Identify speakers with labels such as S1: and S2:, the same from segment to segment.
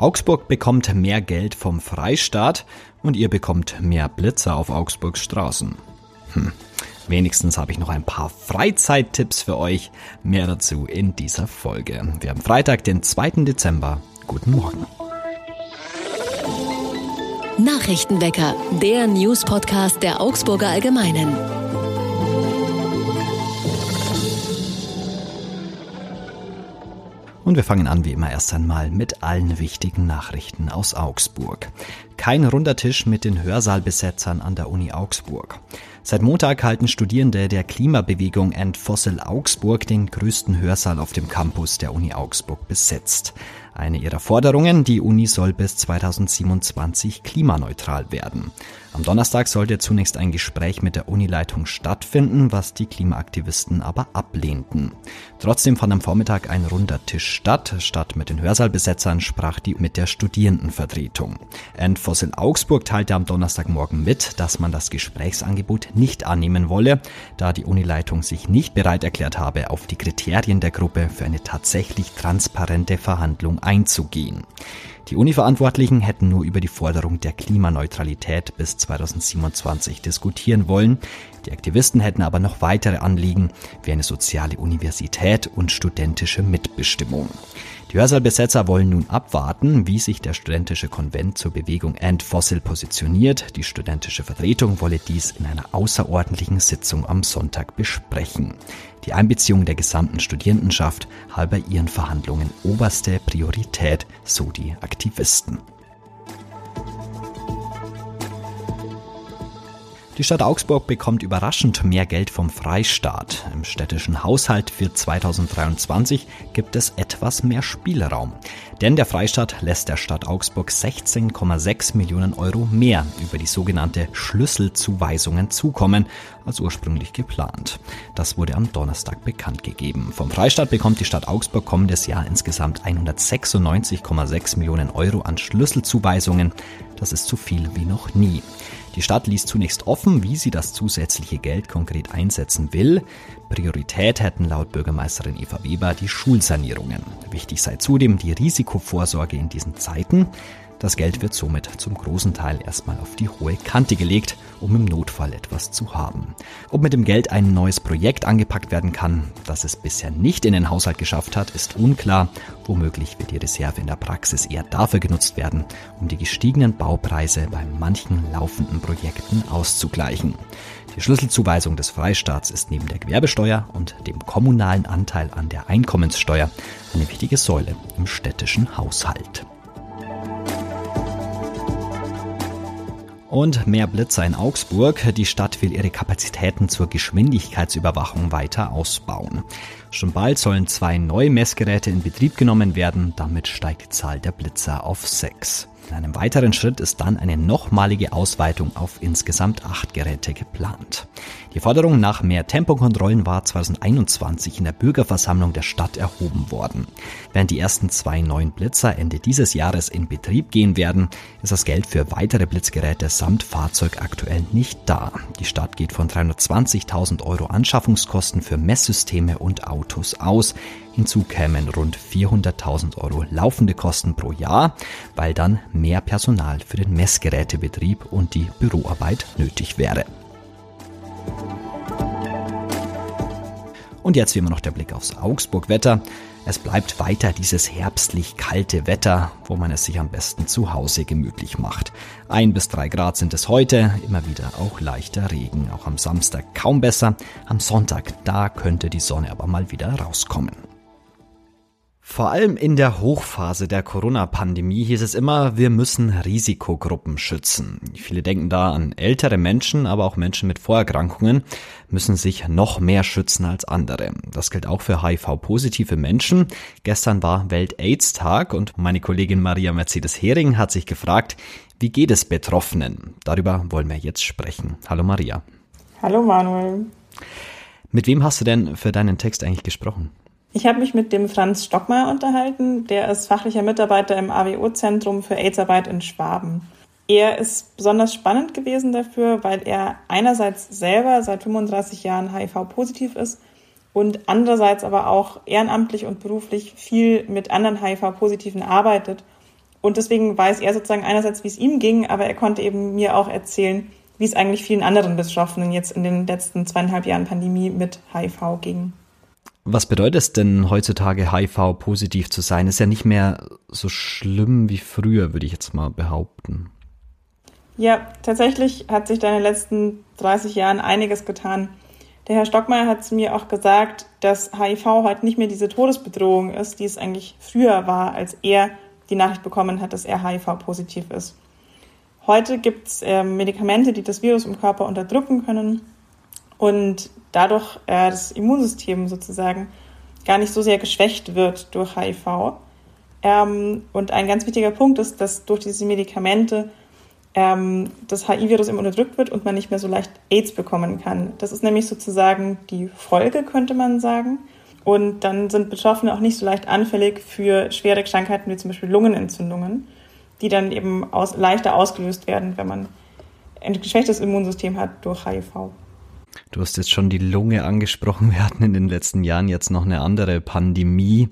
S1: Augsburg bekommt mehr Geld vom Freistaat und ihr bekommt mehr Blitzer auf Augsburgs Straßen. Hm. Wenigstens habe ich noch ein paar Freizeittipps für euch. Mehr dazu in dieser Folge. Wir haben Freitag, den 2. Dezember. Guten Morgen.
S2: Nachrichtenwecker, der News-Podcast der Augsburger Allgemeinen.
S1: Und wir fangen an wie immer erst einmal mit allen wichtigen Nachrichten aus Augsburg. Kein runder Tisch mit den Hörsaalbesetzern an der Uni Augsburg. Seit Montag halten Studierende der Klimabewegung End Fossil Augsburg den größten Hörsaal auf dem Campus der Uni Augsburg besetzt. Eine ihrer Forderungen, die Uni soll bis 2027 klimaneutral werden. Am Donnerstag sollte zunächst ein Gespräch mit der Unileitung stattfinden, was die Klimaaktivisten aber ablehnten. Trotzdem fand am Vormittag ein runder Tisch statt. Statt mit den Hörsaalbesetzern sprach die mit der Studierendenvertretung. Endfossil Augsburg teilte am Donnerstagmorgen mit, dass man das Gesprächsangebot nicht annehmen wolle, da die Unileitung sich nicht bereit erklärt habe, auf die Kriterien der Gruppe für eine tatsächlich transparente Verhandlung einzugehen. Die Uni-Verantwortlichen hätten nur über die Forderung der Klimaneutralität bis 2027 diskutieren wollen. Die Aktivisten hätten aber noch weitere Anliegen, wie eine soziale Universität und studentische Mitbestimmung. Die Hörsaalbesetzer wollen nun abwarten, wie sich der studentische Konvent zur Bewegung End Fossil positioniert. Die studentische Vertretung wolle dies in einer außerordentlichen Sitzung am Sonntag besprechen. Die Einbeziehung der gesamten Studierendenschaft habe ihren Verhandlungen oberste Priorität, so die Aktivisten. Die Stadt Augsburg bekommt überraschend mehr Geld vom Freistaat. Im städtischen Haushalt für 2023 gibt es etwas mehr Spielraum. Denn der Freistaat lässt der Stadt Augsburg 16,6 Millionen Euro mehr über die sogenannte Schlüsselzuweisungen zukommen als ursprünglich geplant. Das wurde am Donnerstag bekannt gegeben. Vom Freistaat bekommt die Stadt Augsburg kommendes Jahr insgesamt 196,6 Millionen Euro an Schlüsselzuweisungen. Das ist so viel wie noch nie. Die Stadt ließ zunächst offen, wie sie das zusätzliche Geld konkret einsetzen will. Priorität hätten laut Bürgermeisterin Eva Weber die Schulsanierungen. Wichtig sei zudem die Risikovorsorge in diesen Zeiten. Das Geld wird somit zum großen Teil erstmal auf die hohe Kante gelegt, um im Notfall etwas zu haben. Ob mit dem Geld ein neues Projekt angepackt werden kann, das es bisher nicht in den Haushalt geschafft hat, ist unklar. Womöglich wird die Reserve in der Praxis eher dafür genutzt werden, um die gestiegenen Baupreise bei manchen laufenden Projekten auszugleichen. Die Schlüsselzuweisung des Freistaats ist neben der Gewerbesteuer und dem kommunalen Anteil an der Einkommenssteuer eine wichtige Säule im städtischen Haushalt. Und mehr Blitzer in Augsburg. Die Stadt will ihre Kapazitäten zur Geschwindigkeitsüberwachung weiter ausbauen. Schon bald sollen zwei neue Messgeräte in Betrieb genommen werden. Damit steigt die Zahl der Blitzer auf sechs. In einem weiteren Schritt ist dann eine nochmalige Ausweitung auf insgesamt acht Geräte geplant. Die Forderung nach mehr Tempokontrollen war 2021 in der Bürgerversammlung der Stadt erhoben worden. Während die ersten zwei neuen Blitzer Ende dieses Jahres in Betrieb gehen werden, ist das Geld für weitere Blitzgeräte samt Fahrzeug aktuell nicht da. Die Stadt geht von 320.000 Euro Anschaffungskosten für Messsysteme und Autos aus. Hinzu kämen rund 400.000 Euro laufende Kosten pro Jahr, weil dann mehr Personal für den Messgerätebetrieb und die Büroarbeit nötig wäre. Und jetzt wie immer noch der Blick aufs Augsburg-Wetter. Es bleibt weiter dieses herbstlich kalte Wetter, wo man es sich am besten zu Hause gemütlich macht. Ein bis drei Grad sind es heute, immer wieder auch leichter Regen. Auch am Samstag kaum besser. Am Sonntag, da könnte die Sonne aber mal wieder rauskommen. Vor allem in der Hochphase der Corona-Pandemie hieß es immer, wir müssen Risikogruppen schützen. Viele denken da an ältere Menschen, aber auch Menschen mit Vorerkrankungen müssen sich noch mehr schützen als andere. Das gilt auch für HIV-positive Menschen. Gestern war Welt-AIDS-Tag und meine Kollegin Maria Mercedes Hering hat sich gefragt, wie geht es Betroffenen? Darüber wollen wir jetzt sprechen. Hallo Maria.
S3: Hallo Manuel.
S1: Mit wem hast du denn für deinen Text eigentlich gesprochen?
S3: Ich habe mich mit dem Franz Stockmeier unterhalten. Der ist fachlicher Mitarbeiter im AWO-Zentrum für AIDS-Arbeit in Schwaben. Er ist besonders spannend gewesen dafür, weil er einerseits selber seit 35 Jahren HIV-positiv ist und andererseits aber auch ehrenamtlich und beruflich viel mit anderen HIV-Positiven arbeitet Und deswegen weiß er sozusagen einerseits, wie es ihm ging, aber er konnte eben mir auch erzählen, wie es eigentlich vielen anderen Betroffenen jetzt in den letzten zweieinhalb Jahren Pandemie mit HIV ging.
S1: Was bedeutet es denn heutzutage HIV-positiv zu sein? Ist ja nicht mehr so schlimm wie früher, würde ich jetzt mal behaupten.
S3: Ja, tatsächlich hat sich da in den letzten 30 Jahren einiges getan. Der Herr Stockmeier hat zu mir auch gesagt, dass HIV heute nicht mehr diese Todesbedrohung ist, die es eigentlich früher war, als er die Nachricht bekommen hat, dass er HIV-positiv ist. Heute gibt es äh, Medikamente, die das Virus im Körper unterdrücken können und dadurch äh, das Immunsystem sozusagen gar nicht so sehr geschwächt wird durch HIV. Ähm, und ein ganz wichtiger Punkt ist, dass durch diese Medikamente ähm, das HIV-Virus immer unterdrückt wird und man nicht mehr so leicht AIDS bekommen kann. Das ist nämlich sozusagen die Folge, könnte man sagen. Und dann sind Betroffene auch nicht so leicht anfällig für schwere Krankheiten wie zum Beispiel Lungenentzündungen, die dann eben aus, leichter ausgelöst werden, wenn man ein geschwächtes Immunsystem hat durch HIV.
S1: Du hast jetzt schon die Lunge angesprochen. Wir hatten in den letzten Jahren jetzt noch eine andere Pandemie.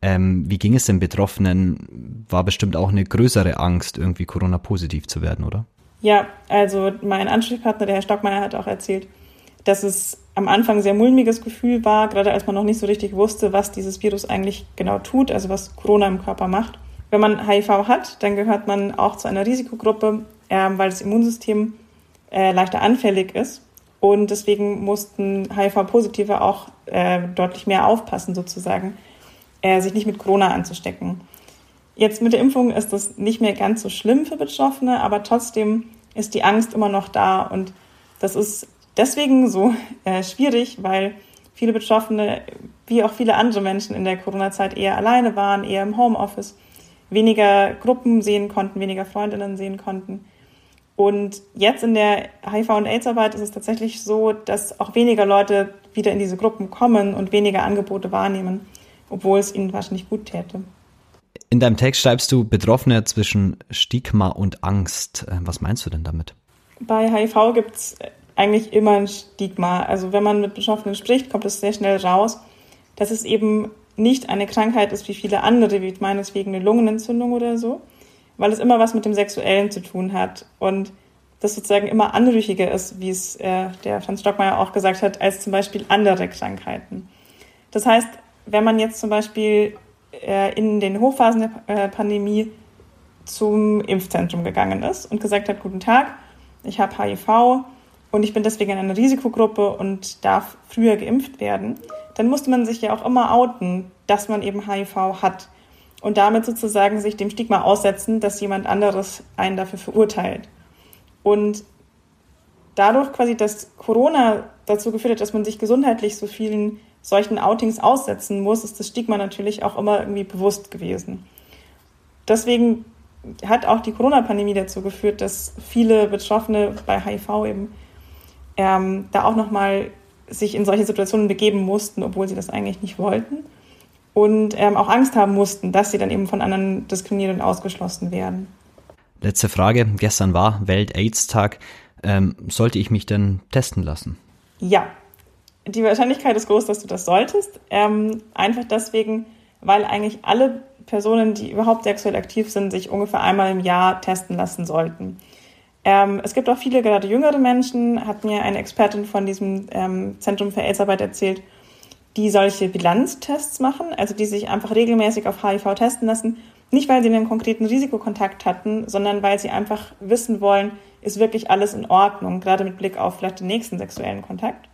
S1: Ähm, wie ging es den Betroffenen? War bestimmt auch eine größere Angst, irgendwie Corona-positiv zu werden, oder?
S3: Ja, also mein Ansprechpartner, der Herr Stockmeier, hat auch erzählt, dass es am Anfang ein sehr mulmiges Gefühl war, gerade als man noch nicht so richtig wusste, was dieses Virus eigentlich genau tut, also was Corona im Körper macht. Wenn man HIV hat, dann gehört man auch zu einer Risikogruppe, äh, weil das Immunsystem äh, leichter anfällig ist. Und deswegen mussten HIV-Positive auch äh, deutlich mehr aufpassen, sozusagen, äh, sich nicht mit Corona anzustecken. Jetzt mit der Impfung ist das nicht mehr ganz so schlimm für Betroffene, aber trotzdem ist die Angst immer noch da und das ist deswegen so äh, schwierig, weil viele Betroffene, wie auch viele andere Menschen in der Corona-Zeit eher alleine waren, eher im Homeoffice, weniger Gruppen sehen konnten, weniger Freundinnen sehen konnten. Und jetzt in der HIV- und AIDS-Arbeit ist es tatsächlich so, dass auch weniger Leute wieder in diese Gruppen kommen und weniger Angebote wahrnehmen obwohl es ihnen wahrscheinlich gut täte.
S1: In deinem Text schreibst du Betroffene zwischen Stigma und Angst. Äh, was meinst du denn damit?
S3: Bei HIV gibt es eigentlich immer ein Stigma. Also wenn man mit Betroffenen spricht, kommt es sehr schnell raus, dass es eben nicht eine Krankheit ist wie viele andere, wie meineswegen eine Lungenentzündung oder so, weil es immer was mit dem Sexuellen zu tun hat und das sozusagen immer anrüchiger ist, wie es äh, der Franz Stockmeier auch gesagt hat, als zum Beispiel andere Krankheiten. Das heißt, wenn man jetzt zum Beispiel äh, in den Hochphasen der äh, Pandemie zum Impfzentrum gegangen ist und gesagt hat, guten Tag, ich habe HIV und ich bin deswegen in einer Risikogruppe und darf früher geimpft werden, dann musste man sich ja auch immer outen, dass man eben HIV hat und damit sozusagen sich dem Stigma aussetzen, dass jemand anderes einen dafür verurteilt. Und dadurch quasi, dass Corona dazu geführt hat, dass man sich gesundheitlich so vielen solchen Outings aussetzen muss, ist das Stigma natürlich auch immer irgendwie bewusst gewesen. Deswegen hat auch die Corona-Pandemie dazu geführt, dass viele Betroffene bei HIV eben ähm, da auch nochmal sich in solche Situationen begeben mussten, obwohl sie das eigentlich nicht wollten. Und ähm, auch Angst haben mussten, dass sie dann eben von anderen diskriminiert und ausgeschlossen werden.
S1: Letzte Frage. Gestern war Welt-AIDS-Tag. Ähm, sollte ich mich denn testen lassen?
S3: Ja, die Wahrscheinlichkeit ist groß, dass du das solltest. Ähm, einfach deswegen, weil eigentlich alle Personen, die überhaupt sexuell aktiv sind, sich ungefähr einmal im Jahr testen lassen sollten. Ähm, es gibt auch viele, gerade jüngere Menschen, hat mir eine Expertin von diesem ähm, Zentrum für AIDS-Arbeit erzählt, die solche Bilanztests machen, also die sich einfach regelmäßig auf HIV testen lassen. Nicht, weil sie einen konkreten Risikokontakt hatten, sondern weil sie einfach wissen wollen, ist wirklich alles in Ordnung, gerade mit Blick auf vielleicht den nächsten sexuellen Kontakt.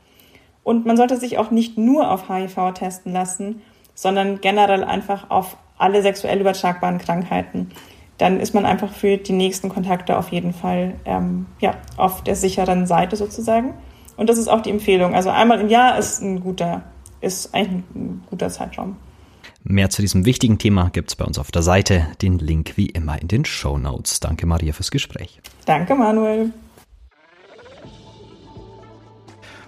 S3: Und man sollte sich auch nicht nur auf HIV testen lassen, sondern generell einfach auf alle sexuell übertragbaren Krankheiten. Dann ist man einfach für die nächsten Kontakte auf jeden Fall ähm, ja, auf der sicheren Seite sozusagen. Und das ist auch die Empfehlung. Also einmal im Jahr ist ein guter, ist eigentlich ein guter Zeitraum.
S1: Mehr zu diesem wichtigen Thema gibt es bei uns auf der Seite. Den Link wie immer in den Show Notes. Danke, Maria, fürs Gespräch.
S3: Danke, Manuel.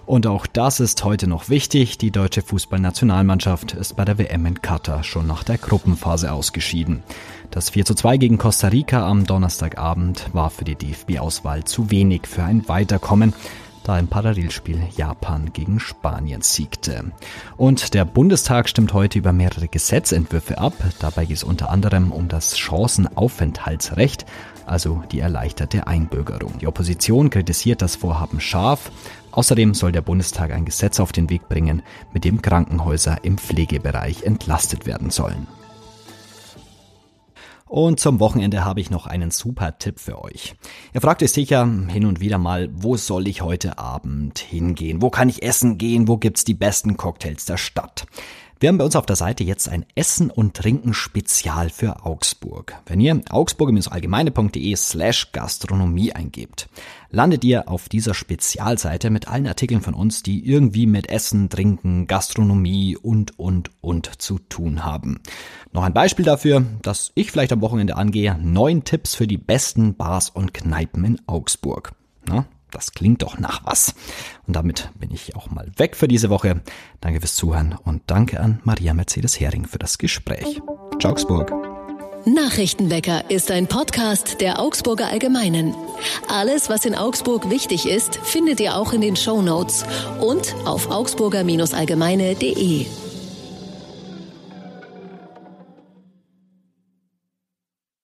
S1: Und auch das ist heute noch wichtig. Die deutsche Fußballnationalmannschaft ist bei der WM in Katar schon nach der Gruppenphase ausgeschieden. Das 4 zu 2 gegen Costa Rica am Donnerstagabend war für die DFB-Auswahl zu wenig für ein Weiterkommen. Da im Parallelspiel Japan gegen Spanien siegte. Und der Bundestag stimmt heute über mehrere Gesetzentwürfe ab. Dabei geht es unter anderem um das Chancenaufenthaltsrecht, also die erleichterte Einbürgerung. Die Opposition kritisiert das Vorhaben scharf. Außerdem soll der Bundestag ein Gesetz auf den Weg bringen, mit dem Krankenhäuser im Pflegebereich entlastet werden sollen. Und zum Wochenende habe ich noch einen super Tipp für euch. Ihr fragt euch sicher hin und wieder mal, wo soll ich heute Abend hingehen? Wo kann ich essen gehen? Wo gibt's die besten Cocktails der Stadt? Wir haben bei uns auf der Seite jetzt ein Essen und Trinken Spezial für Augsburg. Wenn ihr augsburger-allgemeine.de slash Gastronomie eingebt, landet ihr auf dieser Spezialseite mit allen Artikeln von uns, die irgendwie mit Essen, Trinken, Gastronomie und, und, und zu tun haben. Noch ein Beispiel dafür, dass ich vielleicht am Wochenende angehe, neun Tipps für die besten Bars und Kneipen in Augsburg. Na, das klingt doch nach was. Und damit bin ich auch mal weg für diese Woche. Danke fürs Zuhören und danke an Maria Mercedes Hering für das Gespräch. Ciao, Augsburg.
S2: Nachrichtenwecker ist ein Podcast der Augsburger Allgemeinen. Alles, was in Augsburg wichtig ist, findet ihr auch in den Show Notes und auf augsburger-allgemeine.de.